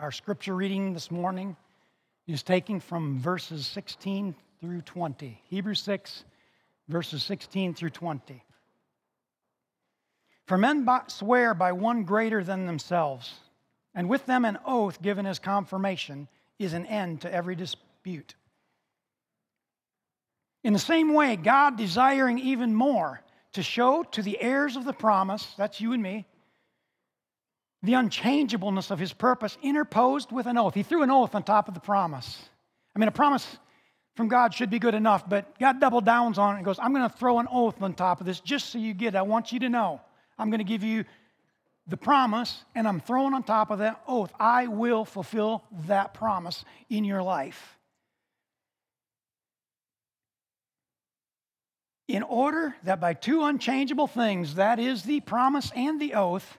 Our scripture reading this morning is taken from verses 16 through 20. Hebrews 6, verses 16 through 20. For men swear by one greater than themselves, and with them an oath given as confirmation is an end to every dispute. In the same way, God, desiring even more to show to the heirs of the promise, that's you and me, the unchangeableness of his purpose interposed with an oath. He threw an oath on top of the promise. I mean, a promise from God should be good enough, but God double downs on it and goes, I'm going to throw an oath on top of this just so you get it. I want you to know. I'm going to give you the promise, and I'm throwing on top of that oath, I will fulfill that promise in your life. In order that by two unchangeable things, that is the promise and the oath,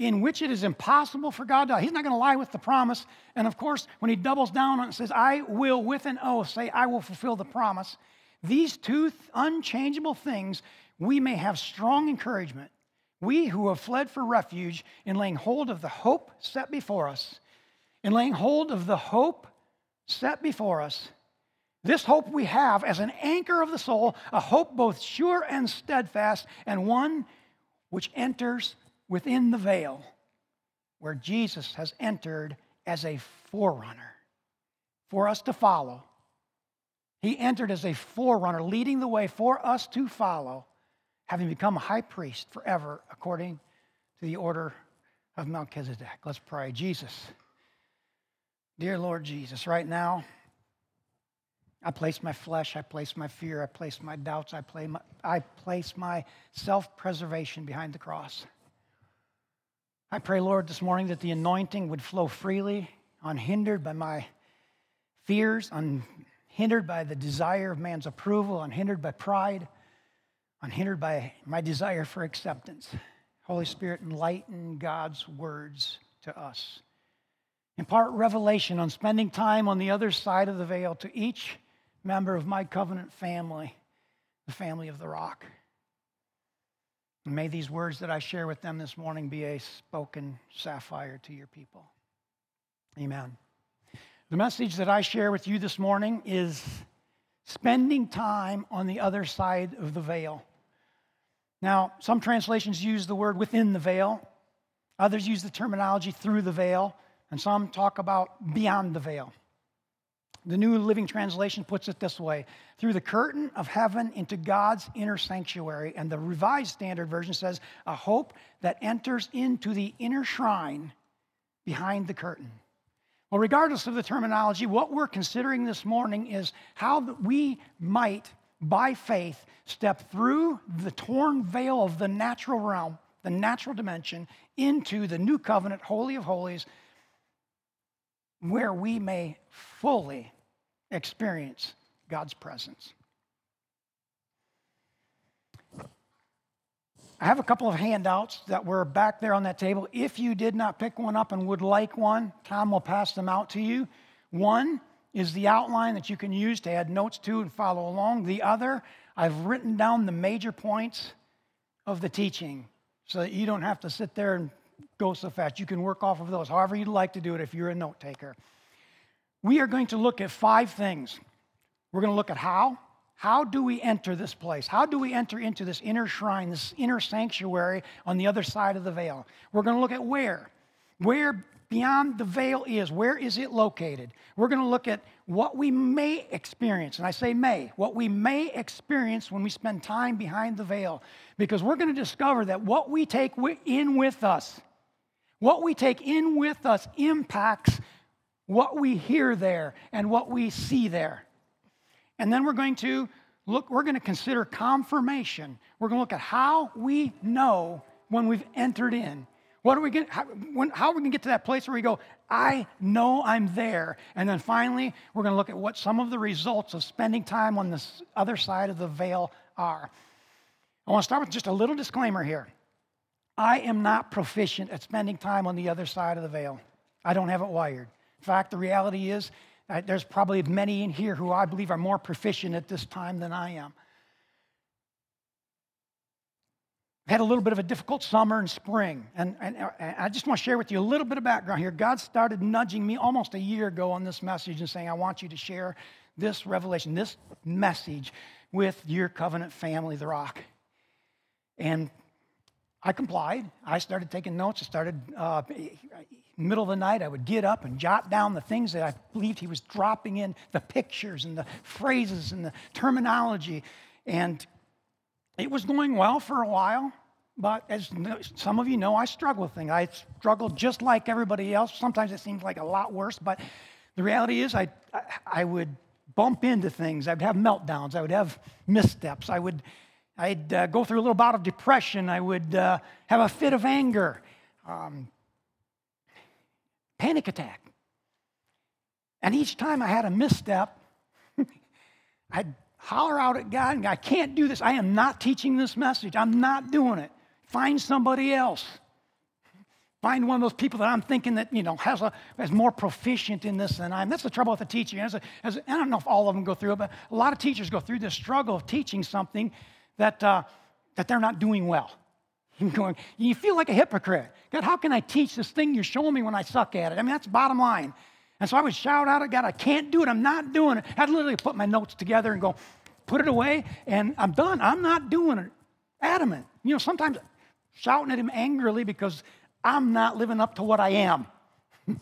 in which it is impossible for God to lie. He's not going to lie with the promise. And of course, when he doubles down on it and says, I will with an oath say, I will fulfill the promise, these two unchangeable things, we may have strong encouragement. We who have fled for refuge in laying hold of the hope set before us, in laying hold of the hope set before us, this hope we have as an anchor of the soul, a hope both sure and steadfast, and one which enters within the veil where Jesus has entered as a forerunner for us to follow. He entered as a forerunner, leading the way for us to follow, having become a high priest forever according to the order of Melchizedek. Let's pray. Jesus, dear Lord Jesus, right now, I place my flesh, I place my fear, I place my doubts, I, my, I place my self preservation behind the cross. I pray, Lord, this morning that the anointing would flow freely, unhindered by my fears, unhindered by the desire of man's approval, unhindered by pride, unhindered by my desire for acceptance. Holy Spirit, enlighten God's words to us. Impart revelation on spending time on the other side of the veil to each member of my covenant family, the family of the rock. May these words that I share with them this morning be a spoken sapphire to your people. Amen. The message that I share with you this morning is spending time on the other side of the veil. Now, some translations use the word within the veil, others use the terminology through the veil, and some talk about beyond the veil. The New Living Translation puts it this way through the curtain of heaven into God's inner sanctuary. And the Revised Standard Version says, a hope that enters into the inner shrine behind the curtain. Well, regardless of the terminology, what we're considering this morning is how we might, by faith, step through the torn veil of the natural realm, the natural dimension, into the new covenant, Holy of Holies, where we may fully experience God's presence. I have a couple of handouts that were back there on that table. If you did not pick one up and would like one, Tom will pass them out to you. One is the outline that you can use to add notes to and follow along. The other, I've written down the major points of the teaching so that you don't have to sit there and go so fast. You can work off of those, however you'd like to do it if you're a note taker. We are going to look at five things. We're going to look at how. How do we enter this place? How do we enter into this inner shrine, this inner sanctuary on the other side of the veil? We're going to look at where. Where beyond the veil is. Where is it located? We're going to look at what we may experience. And I say may, what we may experience when we spend time behind the veil. Because we're going to discover that what we take in with us, what we take in with us impacts what we hear there and what we see there. And then we're going to look, we're going to consider confirmation. We're going to look at how we know when we've entered in. What are we get, how, when, how are we going to get to that place where we go, I know I'm there? And then finally, we're going to look at what some of the results of spending time on this other side of the veil are. I want to start with just a little disclaimer here. I am not proficient at spending time on the other side of the veil. I don't have it wired. In fact, the reality is there's probably many in here who I believe are more proficient at this time than I am. I've had a little bit of a difficult summer and spring. And, and, and, I just want to share with you a little bit of background here. God started nudging me almost a year ago on this message and saying, I want you to share this revelation, this message with your covenant family, the rock. And I complied. I started taking notes. I started, uh, middle of the night, I would get up and jot down the things that I believed he was dropping in the pictures and the phrases and the terminology. And it was going well for a while. But as some of you know, I struggle with things. I struggle just like everybody else. Sometimes it seems like a lot worse. But the reality is, I, I would bump into things. I would have meltdowns. I would have missteps. I would I'd uh, go through a little bout of depression. I would uh, have a fit of anger, um, panic attack. And each time I had a misstep, I'd holler out at God, and I can't do this. I am not teaching this message. I'm not doing it. Find somebody else. Find one of those people that I'm thinking that, you know, has, a, has more proficient in this than I am. That's the trouble with the teaching. As a, as a, I don't know if all of them go through it, but a lot of teachers go through this struggle of teaching something that, uh, that they're not doing well. You're going, you feel like a hypocrite. God, how can I teach this thing you're showing me when I suck at it? I mean, that's bottom line. And so I would shout out at God, I can't do it. I'm not doing it. I'd literally put my notes together and go, put it away, and I'm done. I'm not doing it. Adamant. You know, sometimes shouting at him angrily because I'm not living up to what I am,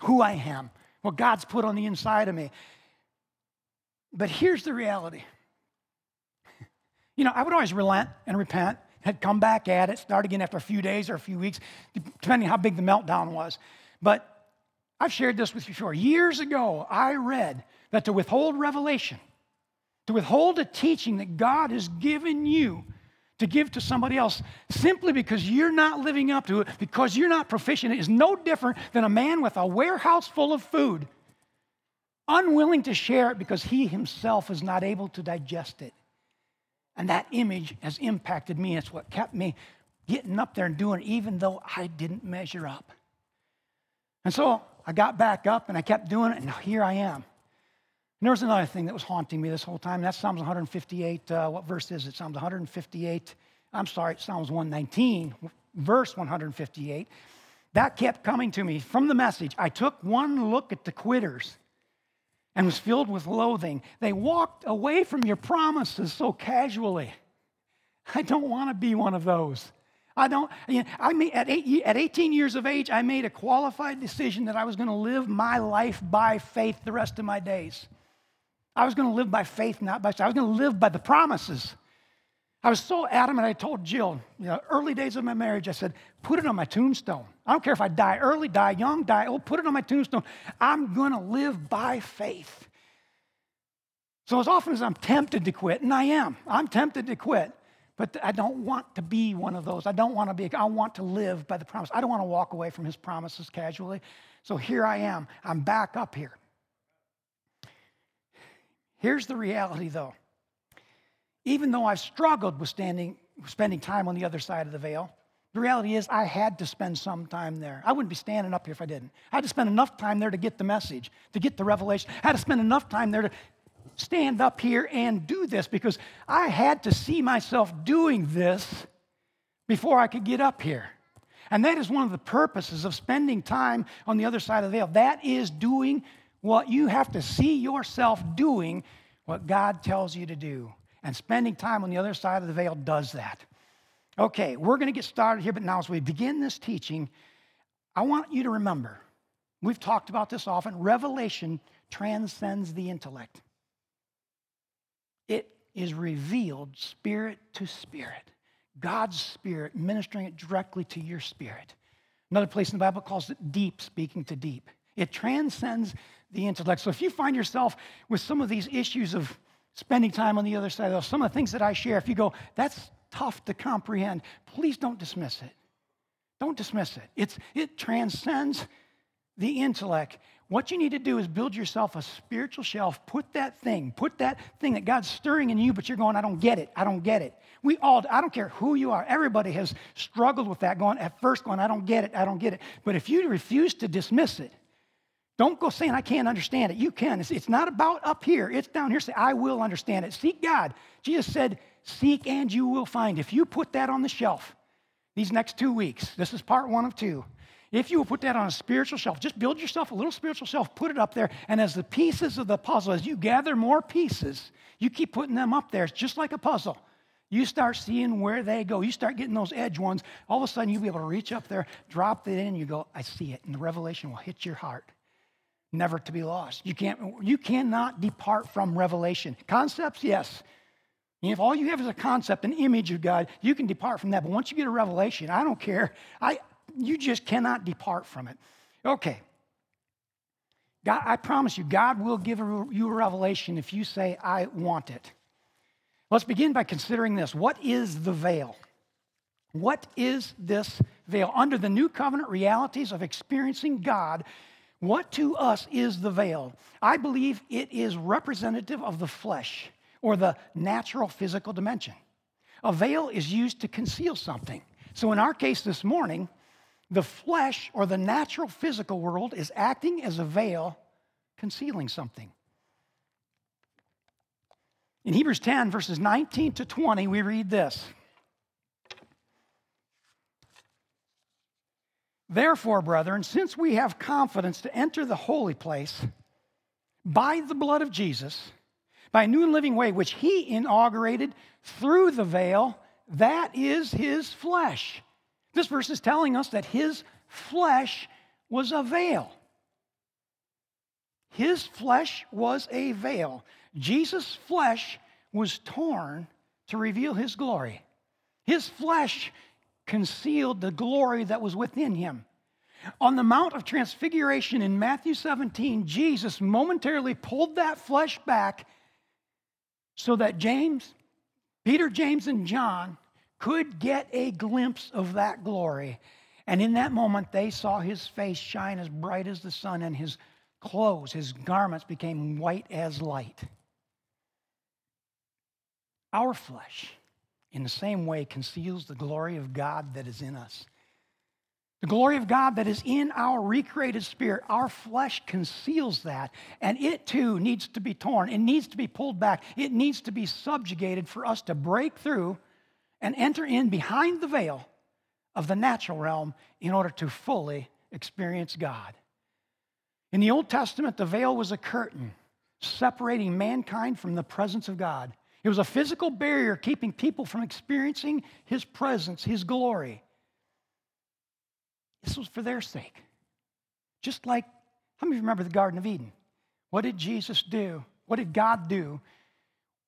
who I am, what God's put on the inside of me. But here's the reality. You know, I would always relent and repent, had come back at it, start again after a few days or a few weeks, depending how big the meltdown was. But I've shared this with you before. Years ago, I read that to withhold revelation, to withhold a teaching that God has given you to give to somebody else simply because you're not living up to it, because you're not proficient, is no different than a man with a warehouse full of food, unwilling to share it because he himself is not able to digest it. And that image has impacted me. It's what kept me getting up there and doing it, even though I didn't measure up. And so I got back up and I kept doing it, and here I am. And there was another thing that was haunting me this whole time. That's Psalms 158. Uh, what verse is it? Psalms 158. I'm sorry, Psalms 119, verse 158. That kept coming to me from the message. I took one look at the quitters and was filled with loathing. They walked away from your promises so casually. I don't want to be one of those. I don't, you know, I made, at, eight, at 18 years of age, I made a qualified decision that I was going to live my life by faith the rest of my days. I was going to live by faith, not by sight. I was going to live by the promises. I was so adamant, I told Jill, you know, early days of my marriage, I said, put it on my tombstone. I don't care if I die early, die young, die old, put it on my tombstone. I'm going to live by faith. So, as often as I'm tempted to quit, and I am, I'm tempted to quit, but I don't want to be one of those. I don't want to be, I want to live by the promise. I don't want to walk away from his promises casually. So, here I am. I'm back up here. Here's the reality, though. Even though I've struggled with standing, spending time on the other side of the veil, the reality is I had to spend some time there. I wouldn't be standing up here if I didn't. I had to spend enough time there to get the message, to get the revelation. I had to spend enough time there to stand up here and do this because I had to see myself doing this before I could get up here. And that is one of the purposes of spending time on the other side of the veil. That is doing what you have to see yourself doing what God tells you to do. And spending time on the other side of the veil does that. Okay, we're going to get started here, but now as we begin this teaching, I want you to remember we've talked about this often revelation transcends the intellect, it is revealed spirit to spirit. God's spirit ministering it directly to your spirit. Another place in the Bible calls it deep speaking to deep. It transcends the intellect. So if you find yourself with some of these issues of spending time on the other side of those, some of the things that I share, if you go, that's tough to comprehend, please don't dismiss it. Don't dismiss it. It's, it transcends the intellect. What you need to do is build yourself a spiritual shelf. Put that thing, put that thing that God's stirring in you, but you're going, I don't get it. I don't get it. We all, I don't care who you are, everybody has struggled with that, going at first, going, I don't get it, I don't get it. But if you refuse to dismiss it, don't go saying, I can't understand it. You can. It's, it's not about up here, it's down here. Say, I will understand it. Seek God. Jesus said, seek and you will find. If you put that on the shelf these next two weeks, this is part one of two. If you will put that on a spiritual shelf, just build yourself a little spiritual shelf, put it up there, and as the pieces of the puzzle, as you gather more pieces, you keep putting them up there. It's just like a puzzle. You start seeing where they go. You start getting those edge ones. All of a sudden, you'll be able to reach up there, drop it in, and you go, I see it. And the revelation will hit your heart, never to be lost. You, can't, you cannot depart from revelation. Concepts, yes. And if all you have is a concept, an image of God, you can depart from that. But once you get a revelation, I don't care. I, you just cannot depart from it. Okay. God, I promise you, God will give you a revelation if you say, I want it. Let's begin by considering this. What is the veil? What is this veil? Under the new covenant realities of experiencing God, what to us is the veil? I believe it is representative of the flesh or the natural physical dimension. A veil is used to conceal something. So, in our case this morning, the flesh or the natural physical world is acting as a veil concealing something. In Hebrews 10, verses 19 to 20, we read this Therefore, brethren, since we have confidence to enter the holy place by the blood of Jesus, by a new and living way which he inaugurated through the veil, that is his flesh. This verse is telling us that his flesh was a veil. His flesh was a veil. Jesus' flesh was torn to reveal his glory. His flesh concealed the glory that was within him. On the Mount of Transfiguration in Matthew 17, Jesus momentarily pulled that flesh back so that James, Peter, James, and John could get a glimpse of that glory. And in that moment, they saw his face shine as bright as the sun, and his clothes, his garments became white as light. Our flesh, in the same way, conceals the glory of God that is in us. The glory of God that is in our recreated spirit, our flesh conceals that, and it too needs to be torn. It needs to be pulled back. It needs to be subjugated for us to break through and enter in behind the veil of the natural realm in order to fully experience God. In the Old Testament, the veil was a curtain separating mankind from the presence of God. It was a physical barrier keeping people from experiencing His presence, His glory. This was for their sake. Just like, how many of you remember the Garden of Eden? What did Jesus do? What did God do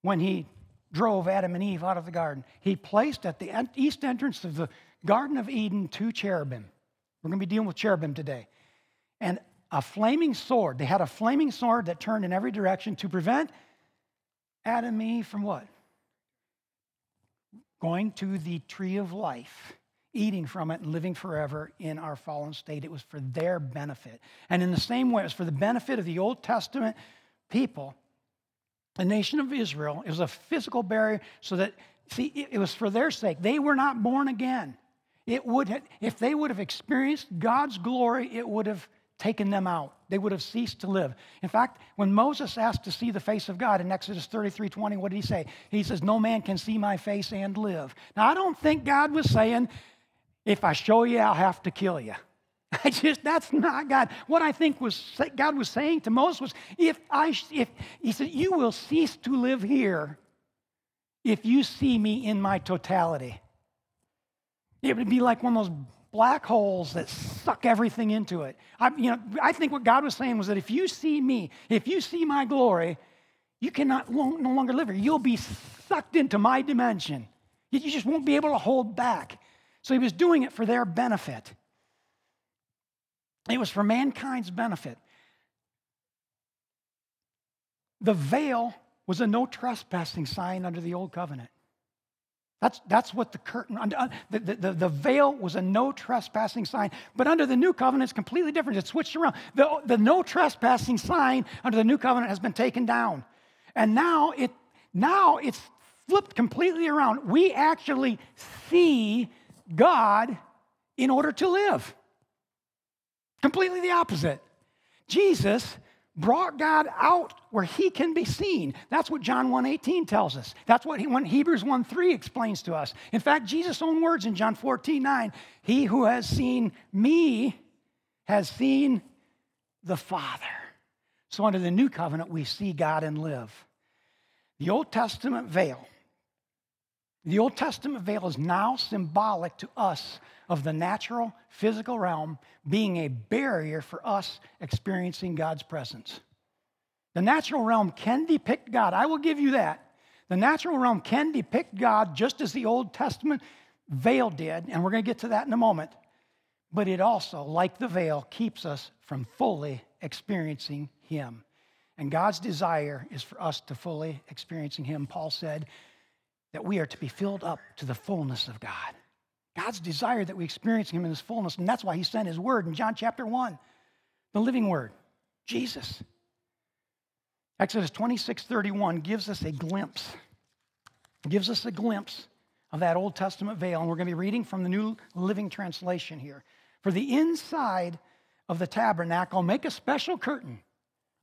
when He drove Adam and Eve out of the garden. He placed at the east entrance of the Garden of Eden two cherubim. We're going to be dealing with cherubim today. And a flaming sword. They had a flaming sword that turned in every direction to prevent Adam and Eve from what? Going to the tree of life, eating from it and living forever in our fallen state. It was for their benefit. And in the same way, it was for the benefit of the Old Testament people the nation of Israel. It was a physical barrier so that, see, it, was for their sake. They were not born again. It would have, if they would have experienced God's glory, it would have taken them out. They would have ceased to live. In fact, when Moses asked to see the face of God in Exodus 33 20, what did he say? He says, No man can see my face and live. Now, I don't think God was saying, If I show you, I'll have to kill you. I just, that's not God. What I think was God was saying to Moses was, if I, if, he said, you will cease to live here if you see me in my totality. It would be like one of those black holes that suck everything into it. I, you know, I think what God was saying was that if you see me, if you see my glory, you cannot no longer live here. You'll be sucked into my dimension. You just won't be able to hold back. So he was doing it for their benefit. It was for mankind's benefit. The veil was a no trespassing sign under the old covenant. That's, that's what the curtain, uh, the, the, the veil was a no trespassing sign. But under the new covenant, it's completely different. It's switched around. The, the no trespassing sign under the new covenant has been taken down. And now, it, now it's flipped completely around. We actually see God in order to live. Completely the opposite. Jesus brought God out where he can be seen. That's what John 1:18 tells us. That's what he, when Hebrews 1:3 explains to us. In fact, Jesus' own words in John 14:9, he who has seen me has seen the Father. So under the new covenant, we see God and live. The Old Testament veil. The Old Testament veil is now symbolic to us of the natural physical realm being a barrier for us experiencing God's presence. The natural realm can depict God. I will give you that. The natural realm can depict God just as the Old Testament veil did, and we're going to get to that in a moment. But it also, like the veil, keeps us from fully experiencing Him. And God's desire is for us to fully experiencing Him. Paul said that we are to be filled up to the fullness of God. God's desire that we experience Him in His fullness, and that's why He sent His Word in John chapter 1, the living Word, Jesus. Exodus 26 31 gives us a glimpse, gives us a glimpse of that Old Testament veil. And we're going to be reading from the New Living Translation here. For the inside of the tabernacle, make a special curtain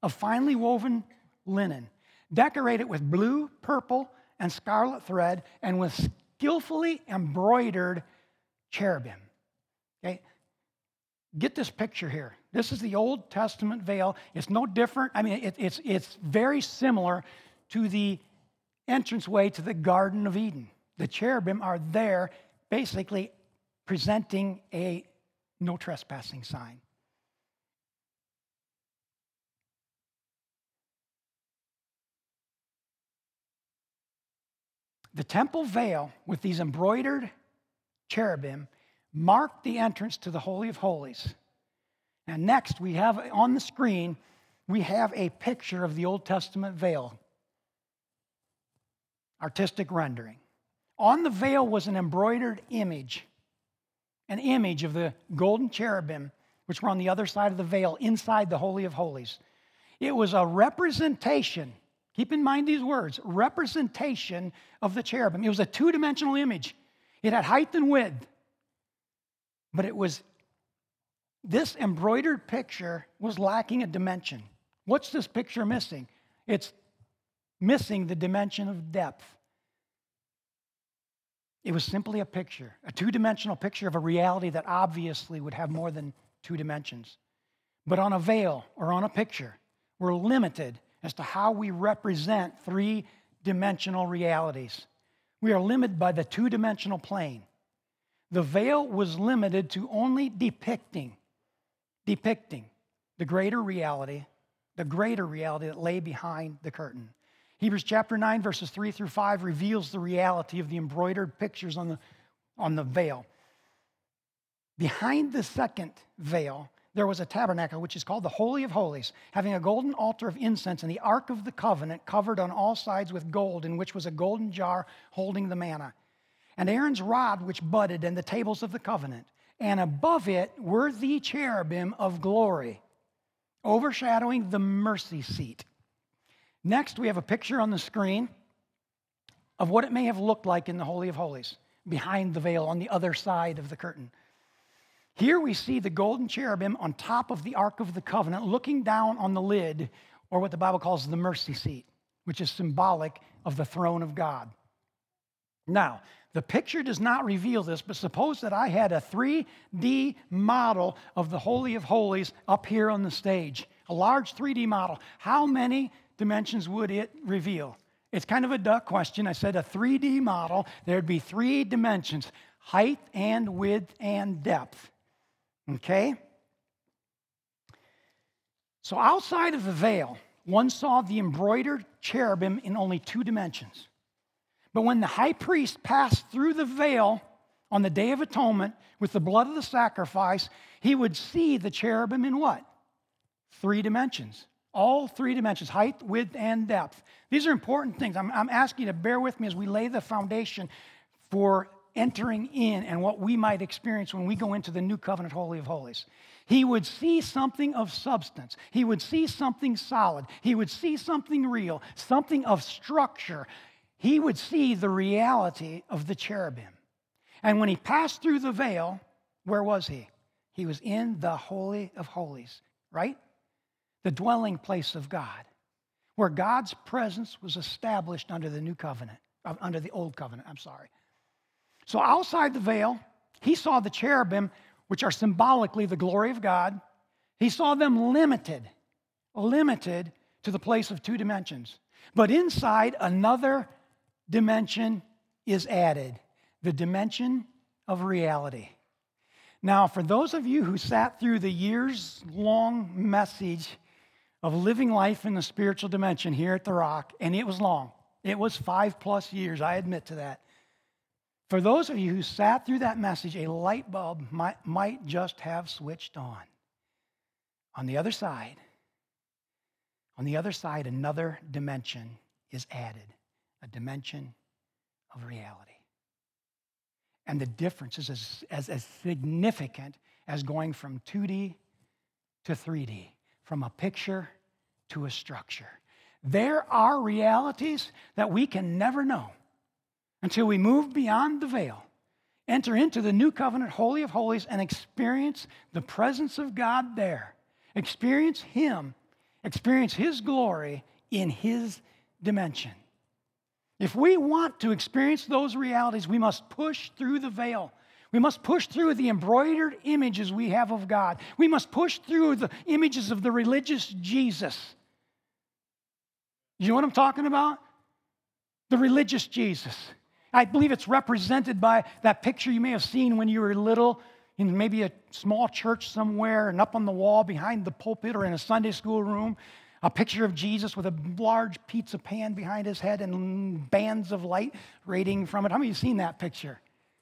of finely woven linen, decorate it with blue, purple, and scarlet thread, and with skillfully embroidered cherubim. Okay? Get this picture here. This is the Old Testament veil. It's no different. I mean, it, it's, it's very similar to the entranceway to the Garden of Eden. The cherubim are there basically presenting a no trespassing sign. The temple veil with these embroidered cherubim marked the entrance to the Holy of Holies. And next, we have on the screen, we have a picture of the Old Testament veil, artistic rendering. On the veil was an embroidered image, an image of the golden cherubim, which were on the other side of the veil inside the Holy of Holies. It was a representation, keep in mind these words representation of the cherubim. It was a two dimensional image. It had height and width, but it was this embroidered picture was lacking a dimension. What's this picture missing? It's missing the dimension of depth. It was simply a picture, a two dimensional picture of a reality that obviously would have more than two dimensions. But on a veil or on a picture, we're limited as to how we represent three dimensional realities. We are limited by the two dimensional plane. The veil was limited to only depicting, depicting the greater reality, the greater reality that lay behind the curtain. Hebrews chapter 9, verses 3 through 5 reveals the reality of the embroidered pictures on the, on the veil. Behind the second veil there was a tabernacle, which is called the Holy of Holies, having a golden altar of incense and the Ark of the Covenant covered on all sides with gold, in which was a golden jar holding the manna. And Aaron's rod, which budded, and the tables of the covenant. And above it were the cherubim of glory, overshadowing the mercy seat. Next, we have a picture on the screen of what it may have looked like in the Holy of Holies, behind the veil on the other side of the curtain. Here we see the golden cherubim on top of the Ark of the Covenant looking down on the lid, or what the Bible calls the mercy seat, which is symbolic of the throne of God. Now, the picture does not reveal this, but suppose that I had a 3D model of the Holy of Holies up here on the stage, a large 3D model. How many dimensions would it reveal? It's kind of a duck question. I said a 3D model, there'd be three dimensions height and width and depth. Okay? So outside of the veil, one saw the embroidered cherubim in only two dimensions. But when the high priest passed through the veil on the Day of Atonement with the blood of the sacrifice, he would see the cherubim in what? Three dimensions. All three dimensions height, width, and depth. These are important things. I'm, I'm asking you to bear with me as we lay the foundation for entering in and what we might experience when we go into the new covenant holy of holies. He would see something of substance. He would see something solid. He would see something real, something of structure. He would see the reality of the cherubim. And when he passed through the veil, where was he? He was in the Holy of Holies, right? the dwelling place of God, where God's presence was established under the new covenant, uh, under the old covenant, I'm sorry. So outside the veil, he saw the cherubim, which are symbolically the glory of God. He saw them limited, limited to the place of two dimensions. But inside, another dimension is added the dimension of reality. Now, for those of you who sat through the years long message of living life in the spiritual dimension here at The Rock, and it was long, it was five plus years, I admit to that. For those of you who sat through that message, a light bulb might, might just have switched on. On the other side, on the other side, another dimension is added a dimension of reality. And the difference is as, as, as significant as going from 2D to 3D, from a picture to a structure. There are realities that we can never know until we move beyond the veil, enter into the new covenant, Holy of Holies, and experience the presence of God there. Experience Him, experience His glory in His dimension. If we want to experience those realities, we must push through the veil. We must push through the embroidered images we have of God. We must push through the images of the religious Jesus. You know what I'm talking about? The religious Jesus. I believe it's represented by that picture you may have seen when you were little in maybe a small church somewhere and up on the wall behind the pulpit or in a Sunday school room a picture of Jesus with a large pizza pan behind his head and bands of light radiating from it. How many of you seen that picture?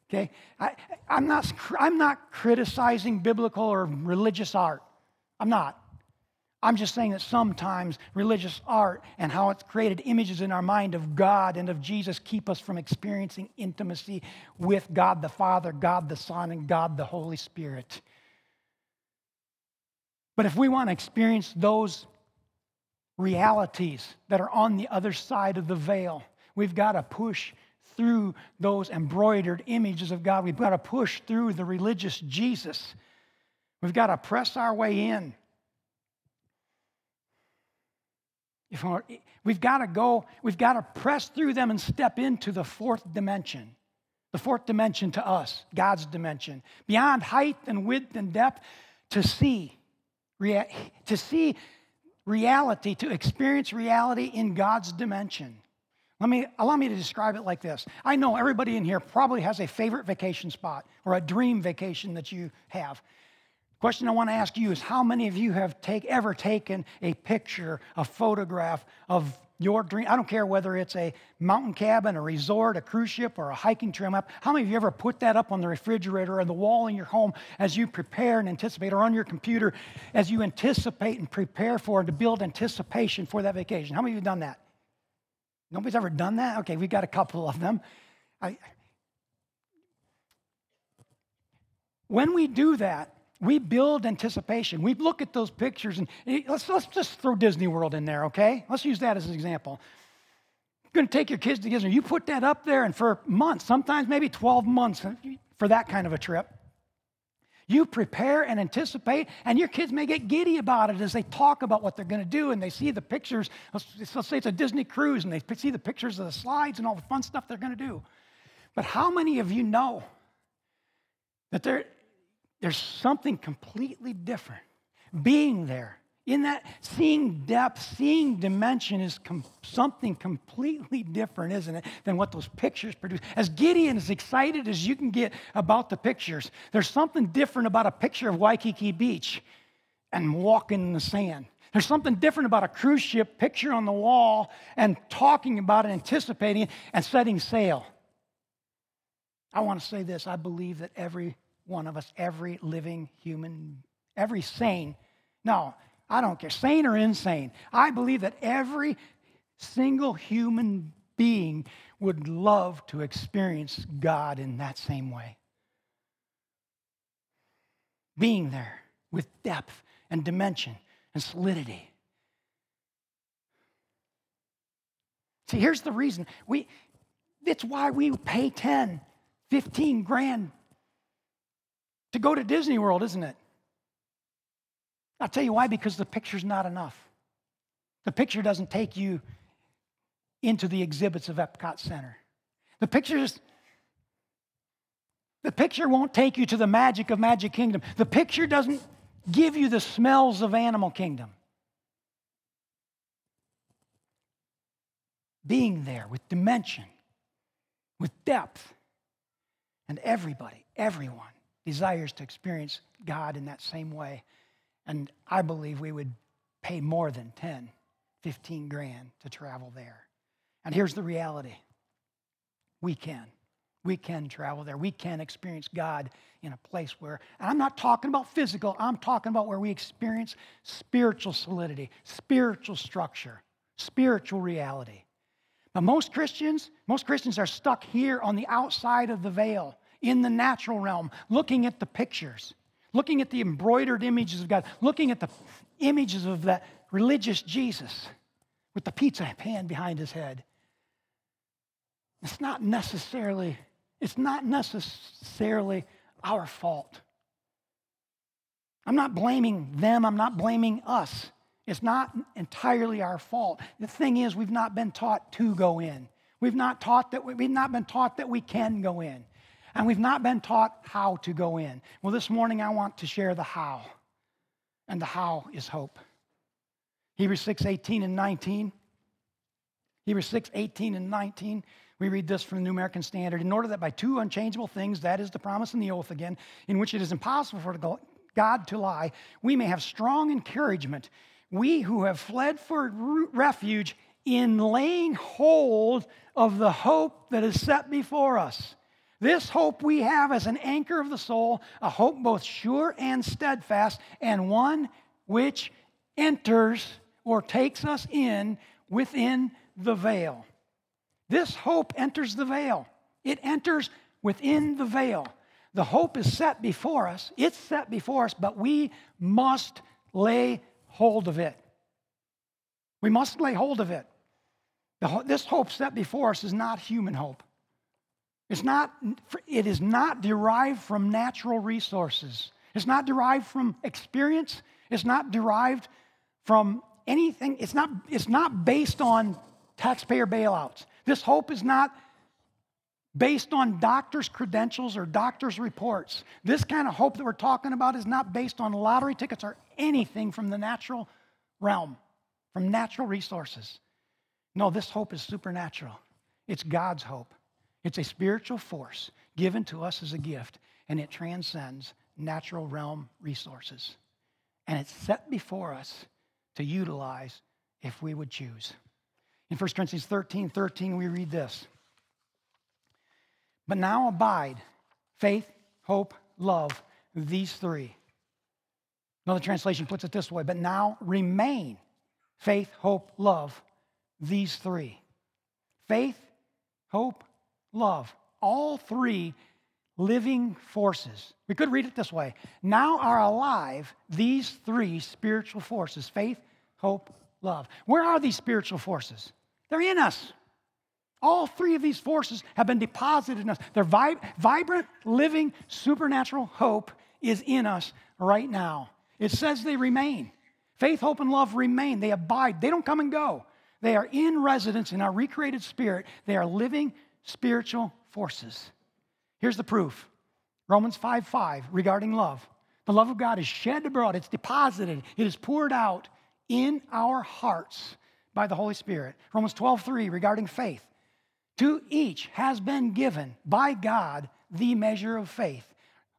Okay, I, am not, I'm not criticizing biblical or religious art. I'm not. I'm just saying that sometimes religious art and how it's created images in our mind of God and of Jesus keep us from experiencing intimacy with God the Father, God the Son, and God the Holy Spirit. But if we want to experience those realities that are on the other side of the veil. We've got to push through those embroidered images of God. We've got to push through the religious Jesus. We've got to press our way in. If we've got to go, we've got to press through them and step into the fourth dimension. The fourth dimension to us, God's dimension. Beyond height and width and depth, to see, to see reality, to experience reality in God's dimension. Let me, allow me to describe it like this. I know everybody in here probably has a favorite vacation spot or a dream vacation that you have. Question I want to ask you is how many of you have take, ever taken a picture, a photograph of your dream. I don't care whether it's a mountain cabin, a resort, a cruise ship, or a hiking trail map. How many of you ever put that up on the refrigerator or the wall in your home as you prepare and anticipate, or on your computer as you anticipate and prepare for and to build anticipation for that vacation? How many of you have done that? Nobody's ever done that? Okay, we've got a couple of them. I, when we do that, we build anticipation. We look at those pictures and let's, let's just throw Disney World in there, okay? Let's use that as an example. You're going to take your kids to Disney. You put that up there, and for months, sometimes maybe 12 months for that kind of a trip, you prepare and anticipate, and your kids may get giddy about it as they talk about what they're going to do and they see the pictures. Let's, let's say it's a Disney cruise and they see the pictures of the slides and all the fun stuff they're going to do. But how many of you know that there, there's something completely different. Being there, in that, seeing depth, seeing dimension is com- something completely different, isn't it, than what those pictures produce. As Gideon, as excited as you can get about the pictures, there's something different about a picture of Waikiki Beach and walking in the sand. There's something different about a cruise ship picture on the wall and talking about it, anticipating it, and setting sail. I want to say this I believe that every one of us, every living human, every sane. No, I don't care, sane or insane. I believe that every single human being would love to experience God in that same way. Being there with depth and dimension and solidity. See, here's the reason. We, it's why we pay 10, 15 grand to go to Disney World, isn't it? I'll tell you why, because the picture's not enough. The picture doesn't take you into the exhibits of Epcot Center. The pictures the picture won't take you to the magic of Magic Kingdom. The picture doesn't give you the smells of Animal Kingdom. Being there with dimension, with depth, and everybody, everyone desires to experience God in that same way. And I believe we would pay more than 10, 15 grand to travel there. And here's the reality we can. We can travel there. We can experience God in a place where, and I'm not talking about physical, I'm talking about where we experience spiritual solidity, spiritual structure, spiritual reality. But most Christians, most Christians are stuck here on the outside of the veil, in the natural realm, looking at the pictures, looking at the embroidered images of God, looking at the images of that religious Jesus with the pizza pan behind his head. It's not necessarily, it's not necessarily our fault. I'm not blaming them, I'm not blaming us. It's not entirely our fault. The thing is, we've not been taught to go in. We've not taught that we, we've not been taught that we can go in. And we've not been taught how to go in. Well, this morning I want to share the how. And the how is hope. Hebrews 6, 18 and 19. Hebrews 6, 18 and 19. We read this from the New American Standard. In order that by two unchangeable things, that is the promise and the oath again, in which it is impossible for God to lie, we may have strong encouragement. We who have fled for refuge in laying hold of the hope that is set before us. This hope we have as an anchor of the soul, a hope both sure and steadfast, and one which enters or takes us in within the veil. This hope enters the veil, it enters within the veil. The hope is set before us, it's set before us, but we must lay hold of it. We must lay hold of it. This hope set before us is not human hope. It's not, it is not derived from natural resources. It's not derived from experience. It's not derived from anything. It's not, it's not based on taxpayer bailouts. This hope is not based on doctors' credentials or doctors' reports. This kind of hope that we're talking about is not based on lottery tickets or anything from the natural realm, from natural resources. No, this hope is supernatural. It's God's hope. It's a spiritual force given to us as a gift, and it transcends natural realm resources. And it's set before us to utilize if we would choose. In 1 Corinthians 13 13, we read this. But now abide faith, hope, love, these three. Another translation puts it this way but now remain faith, hope, love, these three. Faith, hope, love. All three living forces. We could read it this way Now are alive these three spiritual forces faith, hope, love. Where are these spiritual forces? They're in us. All three of these forces have been deposited in us. Their vib- vibrant, living, supernatural hope is in us right now. It says they remain. Faith, hope, and love remain. They abide. They don't come and go. They are in residence in our recreated spirit. They are living spiritual forces. Here's the proof Romans 5 5 regarding love. The love of God is shed abroad, it's deposited, it is poured out in our hearts by the Holy Spirit. Romans 12 3 regarding faith. To each has been given by God the measure of faith.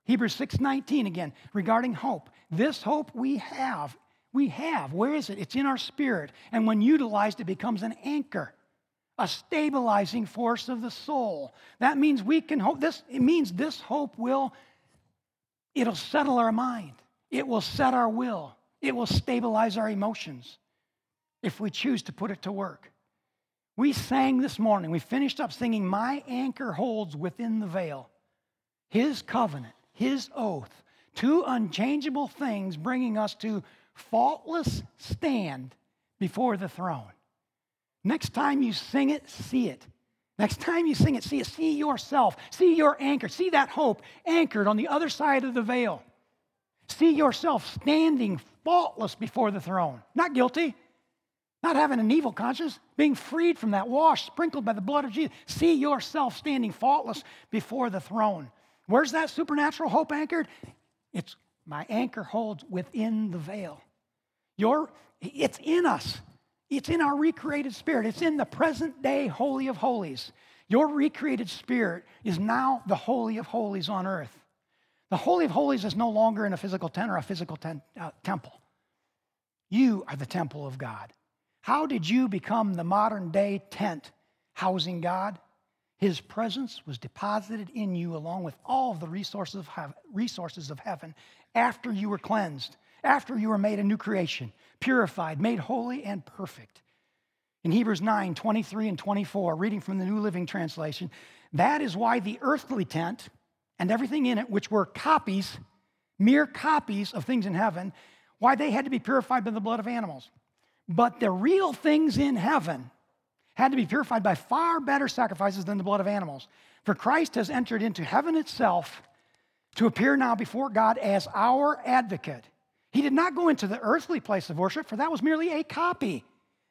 Hebrews 6:19 again regarding hope. This hope we have, we have. Where is it? It's in our spirit, and when utilized it becomes an anchor a stabilizing force of the soul. That means we can hope this it means this hope will it'll settle our mind. It will set our will. It will stabilize our emotions if we choose to put it to work. We sang this morning, we finished up singing, My anchor holds within the veil. His covenant, His oath, two unchangeable things bringing us to faultless stand before the throne. Next time you sing it, see it. Next time you sing it, see it. See yourself. See your anchor. See that hope anchored on the other side of the veil. See yourself standing faultless before the throne, not guilty, not having an evil conscience, being freed from that wash, sprinkled by the blood of Jesus. See yourself standing faultless before the throne. Where's that supernatural hope anchored? It's my anchor holds within the veil. Your, it's in us. It's in our recreated spirit. It's in the present day Holy of Holies. Your recreated spirit is now the Holy of Holies on earth. The Holy of Holies is no longer in a physical tent or a physical ten, uh, temple. You are the temple of God. How did you become the modern day tent housing God? His presence was deposited in you along with all of the resources of, resources of heaven after you were cleansed, after you were made a new creation, purified, made holy and perfect. In Hebrews 9 23 and 24, reading from the New Living Translation, that is why the earthly tent and everything in it, which were copies, mere copies of things in heaven, why they had to be purified by the blood of animals. But the real things in heaven had to be purified by far better sacrifices than the blood of animals. For Christ has entered into heaven itself to appear now before God as our advocate. He did not go into the earthly place of worship, for that was merely a copy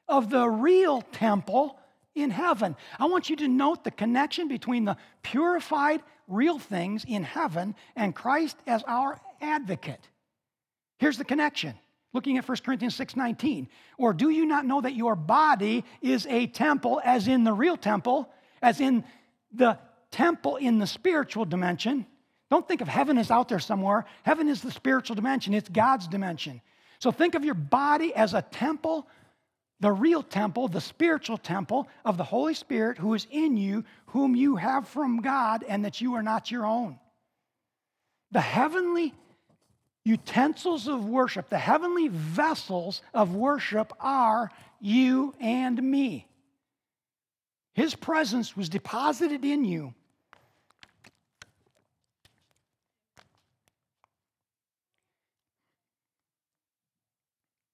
of the real temple in heaven. I want you to note the connection between the purified, real things in heaven and Christ as our advocate. Here's the connection. Looking at 1 Corinthians 6:19, or do you not know that your body is a temple as in the real temple, as in the temple in the spiritual dimension? Don't think of heaven as out there somewhere. Heaven is the spiritual dimension, it's God's dimension. So think of your body as a temple the real temple, the spiritual temple of the Holy Spirit who is in you, whom you have from God, and that you are not your own. The heavenly utensils of worship, the heavenly vessels of worship are you and me. His presence was deposited in you.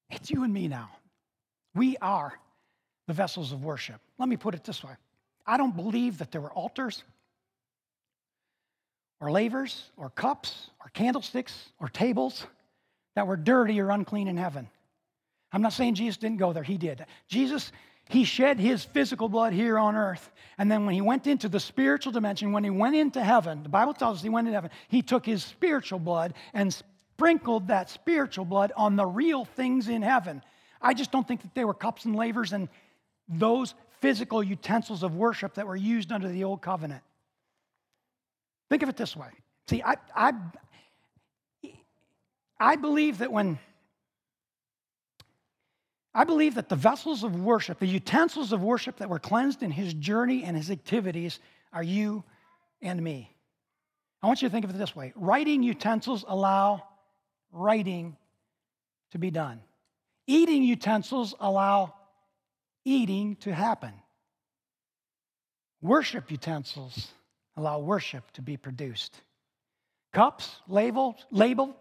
It's you and me now. We are the vessels of worship. Let me put it this way I don't believe that there were altars or lavers or cups or candlesticks or tables that were dirty or unclean in heaven. I'm not saying Jesus didn't go there, he did. Jesus, he shed his physical blood here on earth. And then when he went into the spiritual dimension, when he went into heaven, the Bible tells us he went into heaven, he took his spiritual blood and sprinkled that spiritual blood on the real things in heaven. I just don't think that they were cups and lavers and those physical utensils of worship that were used under the old covenant. Think of it this way. See, I, I, I believe that when I believe that the vessels of worship, the utensils of worship that were cleansed in his journey and his activities are you and me. I want you to think of it this way writing utensils allow writing to be done. Eating utensils allow eating to happen. Worship utensils allow worship to be produced. Cups, labels, label,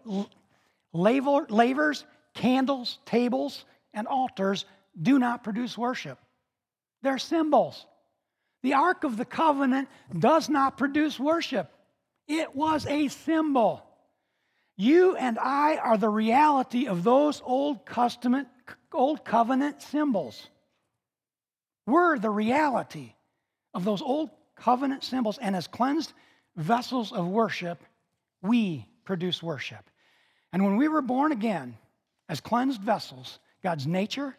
label, lavers, candles, tables, and altars do not produce worship. They're symbols. The Ark of the Covenant does not produce worship. It was a symbol. You and I are the reality of those Old Old Covenant symbols. We're the reality of those Old Covenant symbols, and as cleansed vessels of worship, we produce worship. And when we were born again, as cleansed vessels, God's nature,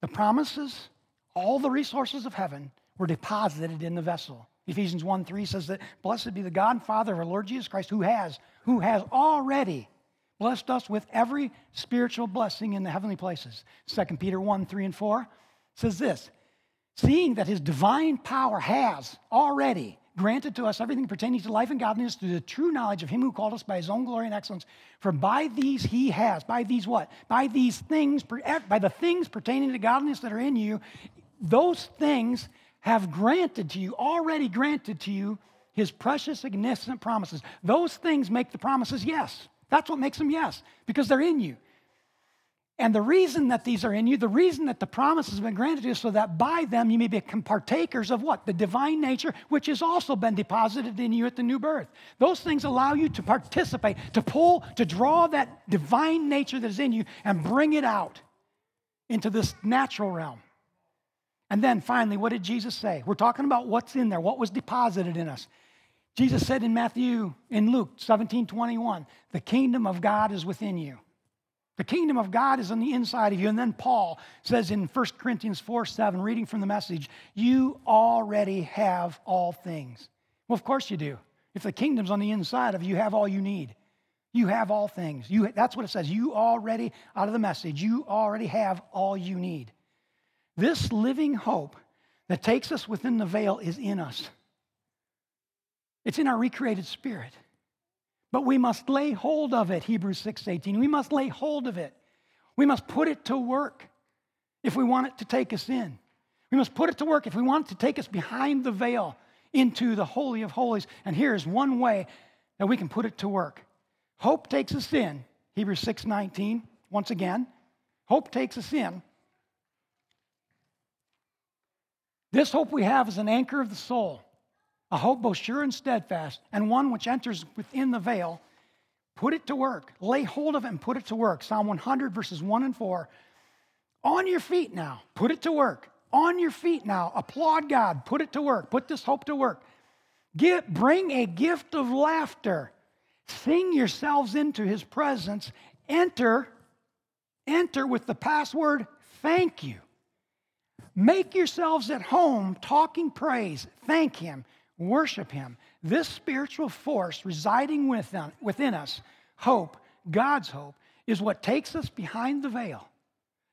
the promises, all the resources of heaven were deposited in the vessel. Ephesians 1 3 says that, Blessed be the God and Father of our Lord Jesus Christ, who has, who has already blessed us with every spiritual blessing in the heavenly places. 2 Peter 1 3 and 4 says this Seeing that his divine power has already granted to us everything pertaining to life and godliness through the true knowledge of him who called us by his own glory and excellence. For by these he has, by these what? By these things, by the things pertaining to godliness that are in you, those things have granted to you, already granted to you, his precious, significant promises. Those things make the promises yes. That's what makes them yes, because they're in you. And the reason that these are in you, the reason that the promise has been granted to you, so that by them you may become partakers of what? The divine nature, which has also been deposited in you at the new birth. Those things allow you to participate, to pull, to draw that divine nature that is in you and bring it out into this natural realm. And then finally, what did Jesus say? We're talking about what's in there, what was deposited in us. Jesus said in Matthew, in Luke 17 21, the kingdom of God is within you. The kingdom of God is on the inside of you. And then Paul says in 1 Corinthians 4 7, reading from the message, you already have all things. Well, of course you do. If the kingdom's on the inside of you, you have all you need. You have all things. You, that's what it says. You already, out of the message, you already have all you need. This living hope that takes us within the veil is in us. It's in our recreated spirit. But we must lay hold of it, Hebrews 6:18. We must lay hold of it. We must put it to work if we want it to take us in. We must put it to work if we want it to take us behind the veil into the holy of holies. And here's one way that we can put it to work. Hope takes us in. Hebrews 6:19. Once again, hope takes us in. This hope we have is an anchor of the soul a hope both sure and steadfast, and one which enters within the veil. Put it to work. Lay hold of it and put it to work. Psalm 100, verses 1 and 4. On your feet now. Put it to work. On your feet now. Applaud God. Put it to work. Put this hope to work. Get, bring a gift of laughter. Sing yourselves into his presence. Enter, enter with the password, thank you. Make yourselves at home talking praise. Thank him worship Him. This spiritual force residing within, within us, hope, God's hope, is what takes us behind the veil.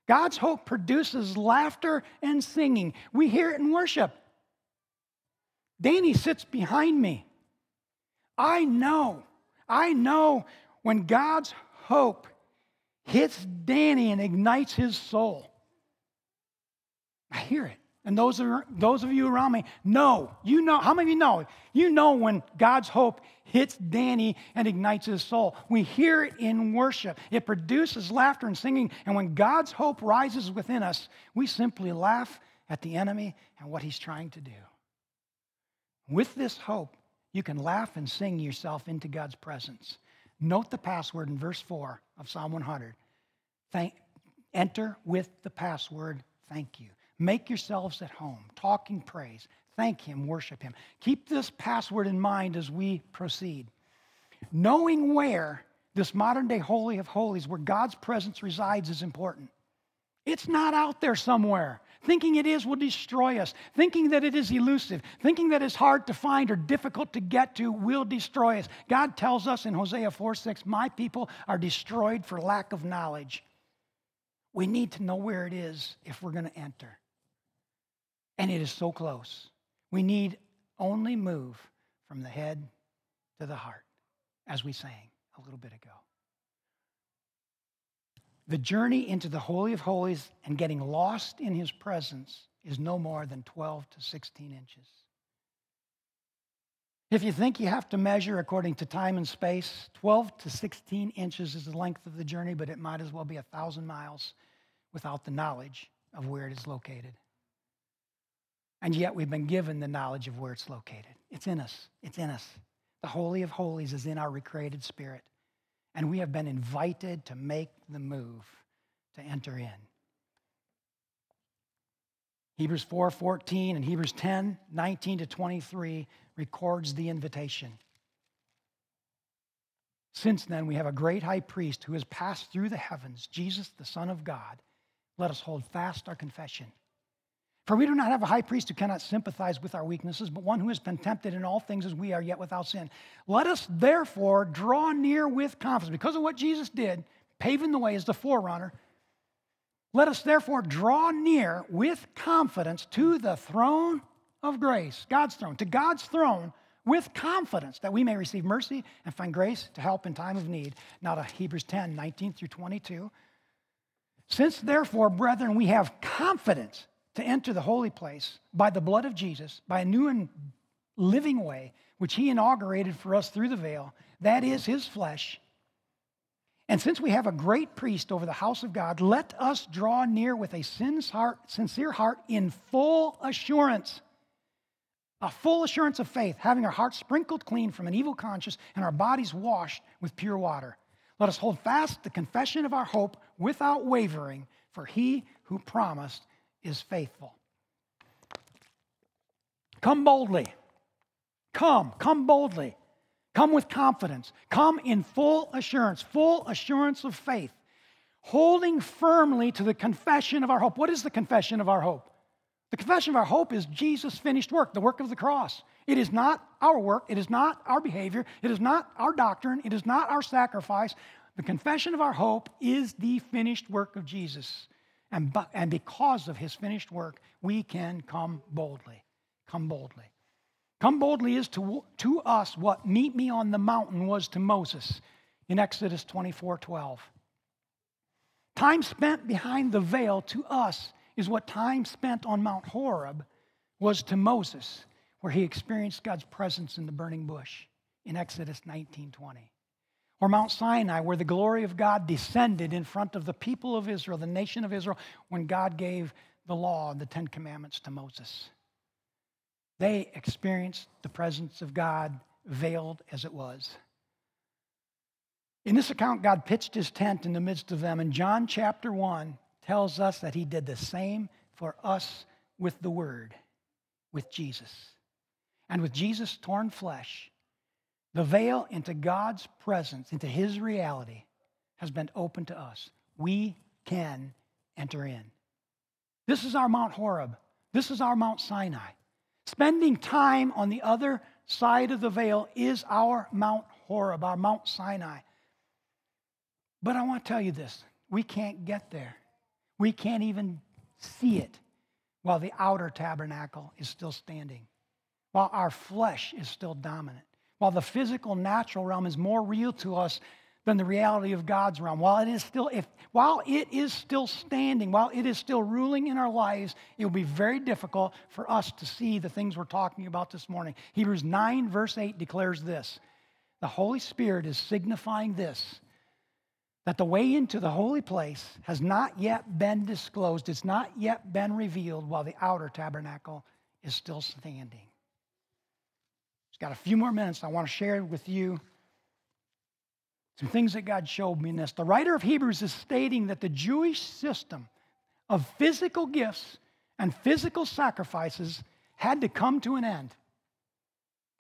God's hope produces laughter and singing. We hear it in worship. Danny sits behind me. I know, I know when God's hope hits Danny and ignites his soul. I hear it. And those, are, those of you around me know, you know, how many of you know? You know when God's hope hits Danny and ignites his soul. We hear it in worship. It produces laughter and singing. And when God's hope rises within us, we simply laugh at the enemy and what he's trying to do. With this hope, you can laugh and sing yourself into God's presence. Note the password in verse 4 of Psalm 100. Thank, enter with the password, thank you. Make yourselves at home, talking praise. Thank Him, worship Him. Keep this password in mind as we proceed. Knowing where this modern day Holy of Holies, where God's presence resides, is important. It's not out there somewhere. Thinking it is will destroy us. Thinking that it is elusive. Thinking that it's hard to find or difficult to get to will destroy us. God tells us in Hosea 4 6, My people are destroyed for lack of knowledge. We need to know where it is if we're going to enter. And it is so close. We need only move from the head to the heart, as we sang a little bit ago. The journey into the Holy of Holies and getting lost in His presence is no more than 12 to 16 inches. If you think you have to measure according to time and space, 12 to 16 inches is the length of the journey, but it might as well be a thousand miles without the knowledge of where it is located. And yet we've been given the knowledge of where it's located. It's in us. It's in us. The Holy of Holies is in our recreated spirit. And we have been invited to make the move to enter in. Hebrews 4 14 and Hebrews 10 19 to 23 records the invitation. Since then, we have a great high priest who has passed through the heavens, Jesus, the Son of God. Let us hold fast our confession. For we do not have a high priest who cannot sympathize with our weaknesses, but one who has been tempted in all things as we are, yet without sin. Let us therefore draw near with confidence. Because of what Jesus did, paving the way as the forerunner, let us therefore draw near with confidence to the throne of grace, God's throne, to God's throne with confidence that we may receive mercy and find grace to help in time of need. Now to Hebrews 10, 19 through 22. Since therefore, brethren, we have confidence to enter the holy place by the blood of Jesus, by a new and living way, which he inaugurated for us through the veil. That is his flesh. And since we have a great priest over the house of God, let us draw near with a sincere heart in full assurance. A full assurance of faith, having our hearts sprinkled clean from an evil conscience and our bodies washed with pure water. Let us hold fast the confession of our hope without wavering, for he who promised is faithful. Come boldly. Come, come boldly. Come with confidence. Come in full assurance, full assurance of faith, holding firmly to the confession of our hope. What is the confession of our hope? The confession of our hope is Jesus' finished work, the work of the cross. It is not our work, it is not our behavior, it is not our doctrine, it is not our sacrifice. The confession of our hope is the finished work of Jesus. And, and because of his finished work, we can come boldly. Come boldly. Come boldly is to, to us what meet me on the mountain was to Moses in Exodus 24 12. Time spent behind the veil to us is what time spent on Mount Horeb was to Moses, where he experienced God's presence in the burning bush in Exodus 19 20. Or Mount Sinai, where the glory of God descended in front of the people of Israel, the nation of Israel, when God gave the law, and the Ten Commandments to Moses. They experienced the presence of God veiled as it was. In this account, God pitched his tent in the midst of them, and John chapter 1 tells us that he did the same for us with the Word, with Jesus. And with Jesus' torn flesh, the veil into God's presence, into his reality, has been opened to us. We can enter in. This is our Mount Horeb. This is our Mount Sinai. Spending time on the other side of the veil is our Mount Horeb, our Mount Sinai. But I want to tell you this we can't get there. We can't even see it while the outer tabernacle is still standing, while our flesh is still dominant, while the physical natural realm is more real to us than the reality of God's realm. While it is still, if, while it is still standing, while it is still ruling in our lives, it will be very difficult for us to see the things we're talking about this morning. Hebrews 9, verse 8 declares this The Holy Spirit is signifying this that the way into the holy place has not yet been disclosed, it's not yet been revealed while the outer tabernacle is still standing. It's got a few more minutes. I want to share with you some things that God showed me in this. The writer of Hebrews is stating that the Jewish system of physical gifts and physical sacrifices had to come to an end.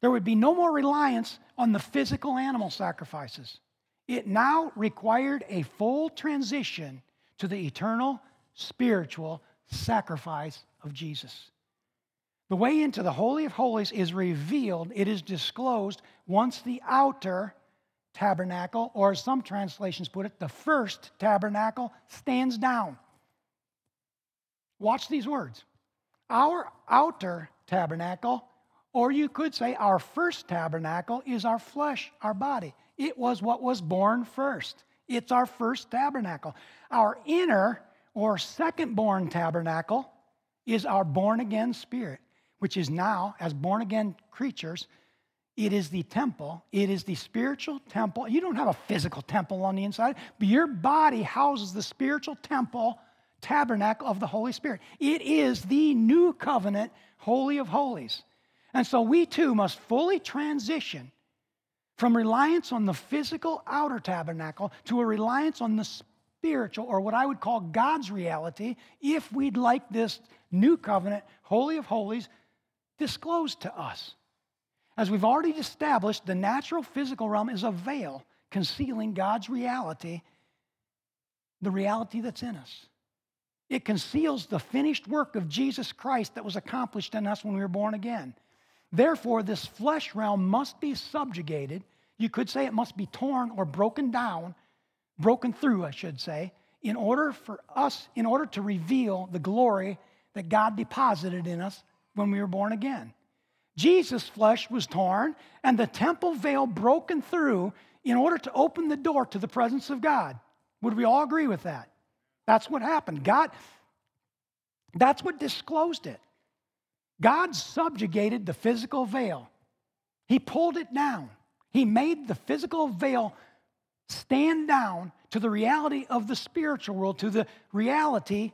There would be no more reliance on the physical animal sacrifices. It now required a full transition to the eternal spiritual sacrifice of Jesus. The way into the Holy of Holies is revealed, it is disclosed once the outer tabernacle, or as some translations put it, the first tabernacle stands down. Watch these words. Our outer tabernacle, or you could say our first tabernacle, is our flesh, our body. It was what was born first. It's our first tabernacle. Our inner or second born tabernacle is our born again spirit, which is now, as born again creatures, it is the temple. It is the spiritual temple. You don't have a physical temple on the inside, but your body houses the spiritual temple, tabernacle of the Holy Spirit. It is the new covenant, Holy of Holies. And so we too must fully transition from reliance on the physical outer tabernacle to a reliance on the spiritual, or what I would call God's reality, if we'd like this new covenant, Holy of Holies, disclosed to us. As we've already established, the natural physical realm is a veil concealing God's reality, the reality that's in us. It conceals the finished work of Jesus Christ that was accomplished in us when we were born again. Therefore, this flesh realm must be subjugated. You could say it must be torn or broken down, broken through, I should say, in order for us, in order to reveal the glory that God deposited in us when we were born again. Jesus' flesh was torn and the temple veil broken through in order to open the door to the presence of God. Would we all agree with that? That's what happened. God, that's what disclosed it. God subjugated the physical veil, He pulled it down. He made the physical veil stand down to the reality of the spiritual world, to the reality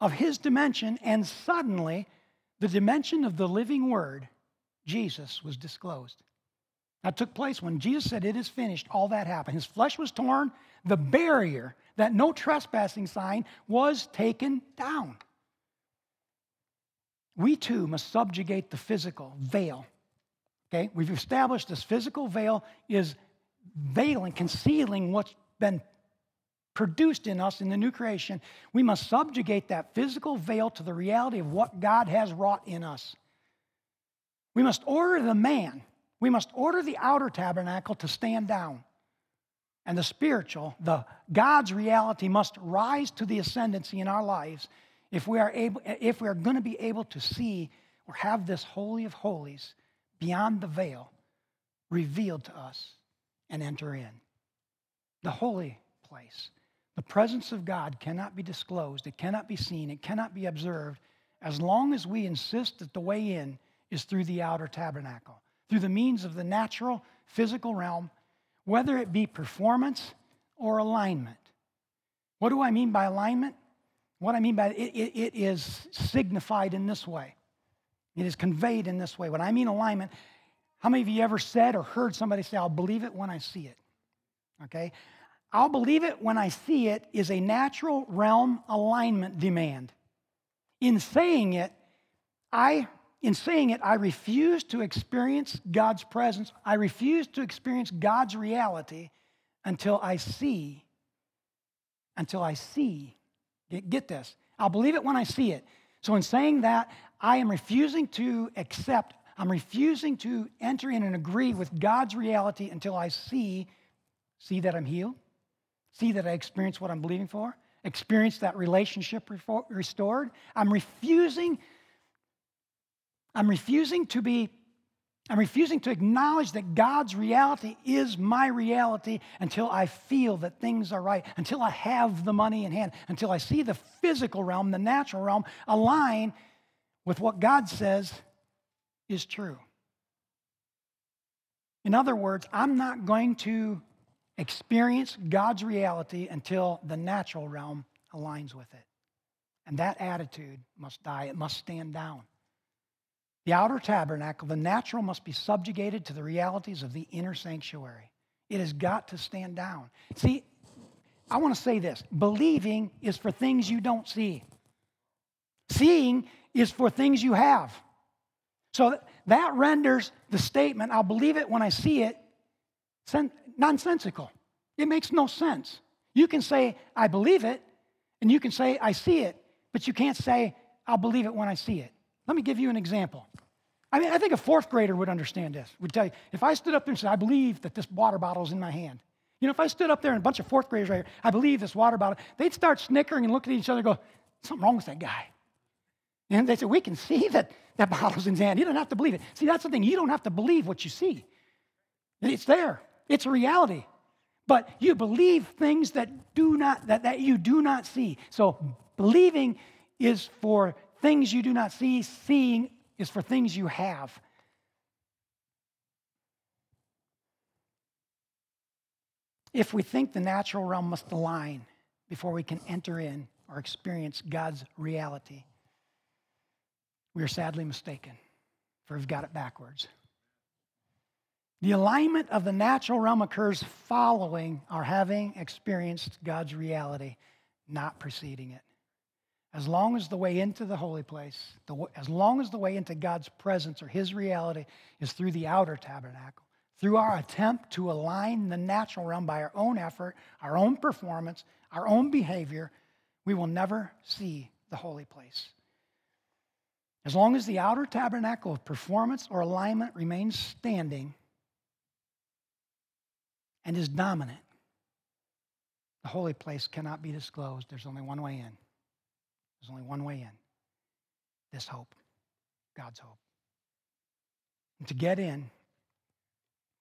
of his dimension, and suddenly the dimension of the living word, Jesus, was disclosed. That took place when Jesus said, It is finished. All that happened. His flesh was torn. The barrier, that no trespassing sign, was taken down. We too must subjugate the physical veil. Okay? We've established this physical veil is veiling, concealing what's been produced in us in the new creation. We must subjugate that physical veil to the reality of what God has wrought in us. We must order the man we must order the outer tabernacle to stand down. And the spiritual, the God's reality must rise to the ascendancy in our lives if we are able if we are going to be able to see or have this holy of holies beyond the veil revealed to us and enter in. The holy place. The presence of God cannot be disclosed, it cannot be seen, it cannot be observed as long as we insist that the way in is through the outer tabernacle through the means of the natural, physical realm, whether it be performance or alignment. What do I mean by alignment? What I mean by it, it, it is signified in this way. It is conveyed in this way. When I mean alignment, how many of you ever said or heard somebody say, I'll believe it when I see it? Okay? I'll believe it when I see it is a natural realm alignment demand. In saying it, I in saying it, I refuse to experience God's presence. I refuse to experience God's reality until I see, until I see. Get, get this. I'll believe it when I see it. So, in saying that, I am refusing to accept, I'm refusing to enter in and agree with God's reality until I see, see that I'm healed, see that I experience what I'm believing for, experience that relationship restored. I'm refusing I'm refusing to be, I'm refusing to acknowledge that God's reality is my reality until I feel that things are right, until I have the money in hand, until I see the physical realm, the natural realm align with what God says is true. In other words, I'm not going to experience God's reality until the natural realm aligns with it. And that attitude must die, it must stand down. The outer tabernacle, the natural, must be subjugated to the realities of the inner sanctuary. It has got to stand down. See, I want to say this believing is for things you don't see, seeing is for things you have. So that renders the statement, I'll believe it when I see it, nonsensical. It makes no sense. You can say, I believe it, and you can say, I see it, but you can't say, I'll believe it when I see it. Let me give you an example. I mean, I think a fourth grader would understand this. Would tell you, if I stood up there and said, I believe that this water bottle is in my hand. You know, if I stood up there and a bunch of fourth graders right here, I believe this water bottle, they'd start snickering and look at each other and go, something wrong with that guy. And they said, we can see that that bottle's in his hand. You don't have to believe it. See, that's the thing. You don't have to believe what you see. It's there. It's a reality. But you believe things that do not that, that you do not see. So believing is for things you do not see, seeing is for things you have. If we think the natural realm must align before we can enter in or experience God's reality, we are sadly mistaken, for we've got it backwards. The alignment of the natural realm occurs following our having experienced God's reality, not preceding it. As long as the way into the holy place, the, as long as the way into God's presence or His reality is through the outer tabernacle, through our attempt to align the natural realm by our own effort, our own performance, our own behavior, we will never see the holy place. As long as the outer tabernacle of performance or alignment remains standing and is dominant, the holy place cannot be disclosed. There's only one way in. There's only one way in this hope, God's hope. And to get in,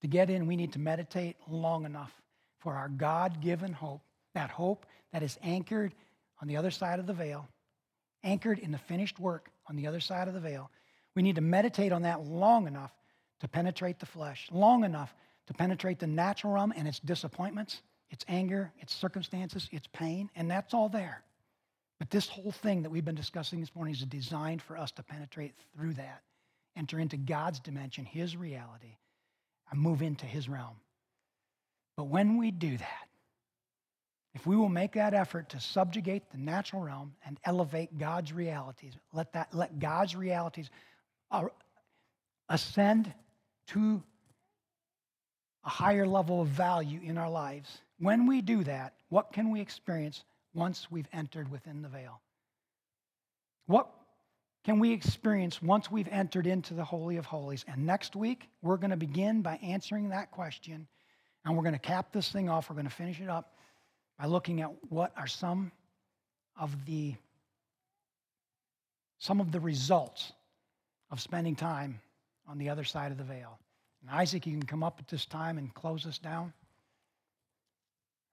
to get in, we need to meditate long enough for our God given hope, that hope that is anchored on the other side of the veil, anchored in the finished work on the other side of the veil. We need to meditate on that long enough to penetrate the flesh, long enough to penetrate the natural realm and its disappointments, its anger, its circumstances, its pain, and that's all there. But this whole thing that we've been discussing this morning is designed for us to penetrate through that, enter into God's dimension, His reality, and move into His realm. But when we do that, if we will make that effort to subjugate the natural realm and elevate God's realities, let, that, let God's realities ascend to a higher level of value in our lives, when we do that, what can we experience once we've entered within the veil? What can we experience once we've entered into the Holy of Holies? And next week, we're going to begin by answering that question. And we're going to cap this thing off. We're going to finish it up by looking at what are some of the some of the results of spending time on the other side of the veil. And Isaac, you can come up at this time and close us down.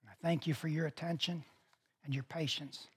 And I thank you for your attention and your patience.